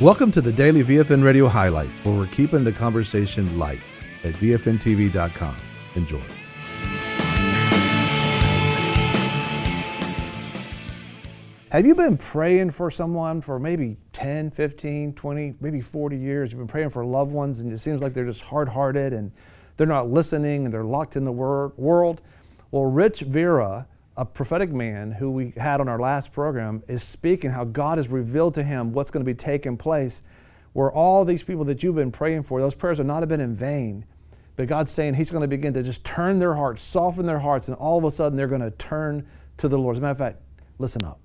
Welcome to the daily VFN Radio highlights, where we're keeping the conversation light at VFNTV.com. Enjoy. Have you been praying for someone for maybe 10, 15, 20, maybe 40 years? You've been praying for loved ones and it seems like they're just hard hearted and they're not listening and they're locked in the wor- world. Well, Rich Vera, a prophetic man who we had on our last program, is speaking how God has revealed to him what's going to be taking place, where all these people that you've been praying for, those prayers have not have been in vain. But God's saying He's going to begin to just turn their hearts, soften their hearts, and all of a sudden they're going to turn to the Lord. As a matter of fact, listen up.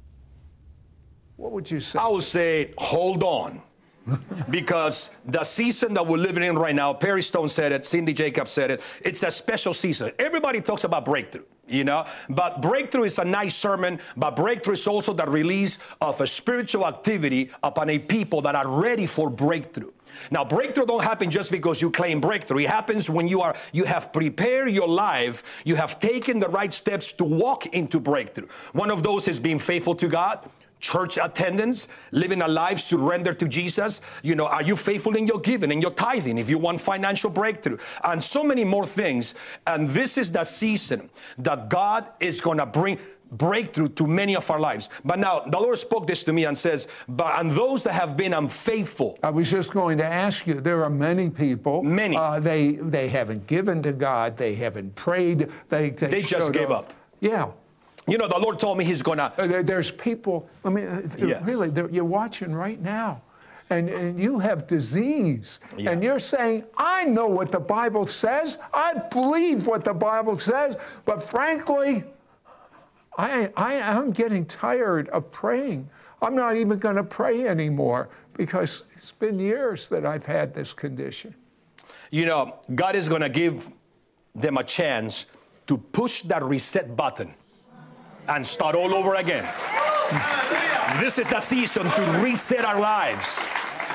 What would you say? I would say, hold on. because the season that we're living in right now, Perry Stone said it, Cindy Jacobs said it, it's a special season. Everybody talks about breakthrough, you know, but breakthrough is a nice sermon, but breakthrough is also the release of a spiritual activity upon a people that are ready for breakthrough. Now, breakthrough don't happen just because you claim breakthrough. It happens when you are you have prepared your life, you have taken the right steps to walk into breakthrough. One of those is being faithful to God, church attendance, living a life surrendered to Jesus. You know, are you faithful in your giving, in your tithing, if you want financial breakthrough, and so many more things. And this is the season that God is going to bring breakthrough to many of our lives. But now the Lord spoke this to me and says, but and those that have been unfaithful. I was just going to ask you, there are many people. Many. Uh, they they haven't given to God, they haven't prayed, they they, They just gave up. Yeah. You know, the Lord told me He's gonna Uh, there's people, I mean, uh, Yes. really, you're watching right now. And, and you have disease, Yeah. and you're saying, I know what the Bible says, I believe what the Bible says, but frankly, I, I am getting tired of praying. I'm not even going to pray anymore because it's been years that I've had this condition. you know, God is going to give them a chance to push that reset button and start all over again. This is the season to reset our lives.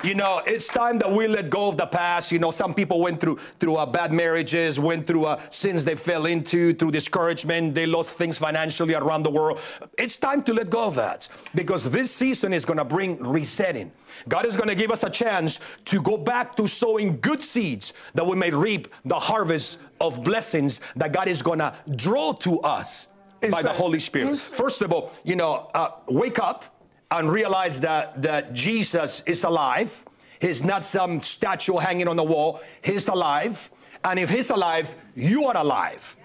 You know, it's time that we let go of the past. You know, some people went through through uh, bad marriages, went through uh, sins they fell into, through discouragement. They lost things financially around the world. It's time to let go of that because this season is going to bring resetting. God is going to give us a chance to go back to sowing good seeds that we may reap the harvest of blessings that God is going to draw to us By the Holy Spirit. First of all, you know, uh, wake up and realize that that Jesus is alive. He's not some statue hanging on the wall. He's alive, and if He's alive, you are alive.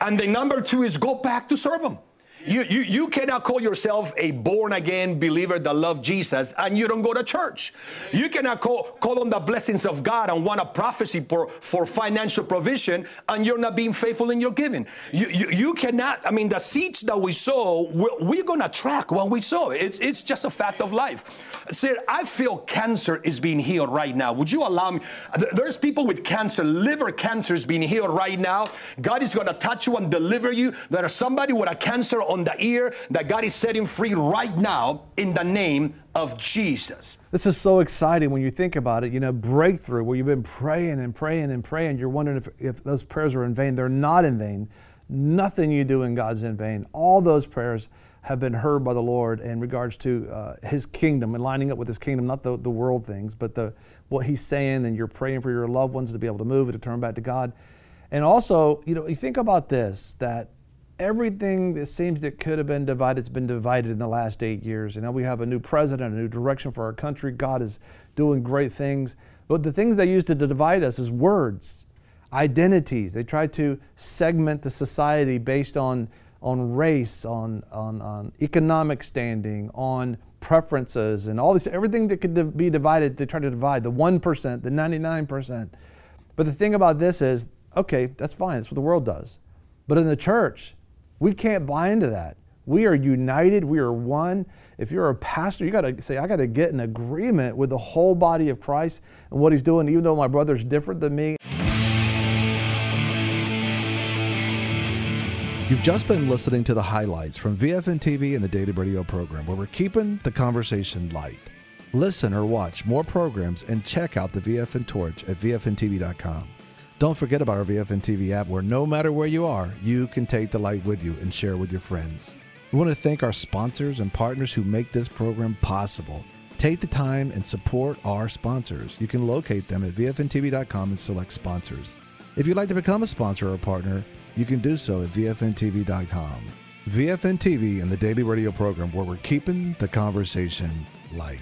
And the number two is go back to serve Him. You, you, you cannot call yourself a born again believer that love Jesus and you don't go to church. You cannot call, call on the blessings of God and want a prophecy for, for financial provision and you're not being faithful in your giving. You, you, you cannot, I mean, the seeds that we sow, we're, we're going to track what we sow. It's, it's just a fact of life. Sir, I feel cancer is being healed right now. Would you allow me? There's people with cancer, liver cancer is being healed right now. God is going to touch you and deliver you. There's somebody with a cancer on the ear that God is setting free right now in the name of Jesus. This is so exciting when you think about it. You know, breakthrough, where you've been praying and praying and praying. You're wondering if, if those prayers are in vain. They're not in vain. Nothing you do in God's in vain. All those prayers have been heard by the Lord in regards to uh, His kingdom and lining up with His kingdom, not the, the world things, but the what He's saying. And you're praying for your loved ones to be able to move and to turn back to God. And also, you know, you think about this that everything that seems that could have been divided has been divided in the last eight years. And now we have a new president, a new direction for our country. God is doing great things. But the things they use to divide us is words, identities. They try to segment the society based on, on race, on, on, on economic standing, on preferences, and all this, everything that could be divided, they try to divide the 1%, the 99%. But the thing about this is, okay, that's fine. That's what the world does. But in the church, we can't buy into that. We are united. We are one. If you're a pastor, you got to say, I got to get in agreement with the whole body of Christ and what he's doing, even though my brother's different than me. You've just been listening to the highlights from VFN TV and the Daily Radio program, where we're keeping the conversation light. Listen or watch more programs and check out the VFN Torch at VFNTV.com. Don't forget about our VFN TV app, where no matter where you are, you can take the light with you and share with your friends. We want to thank our sponsors and partners who make this program possible. Take the time and support our sponsors. You can locate them at vfntv.com and select sponsors. If you'd like to become a sponsor or partner, you can do so at vfntv.com. VFN TV and the daily radio program where we're keeping the conversation light.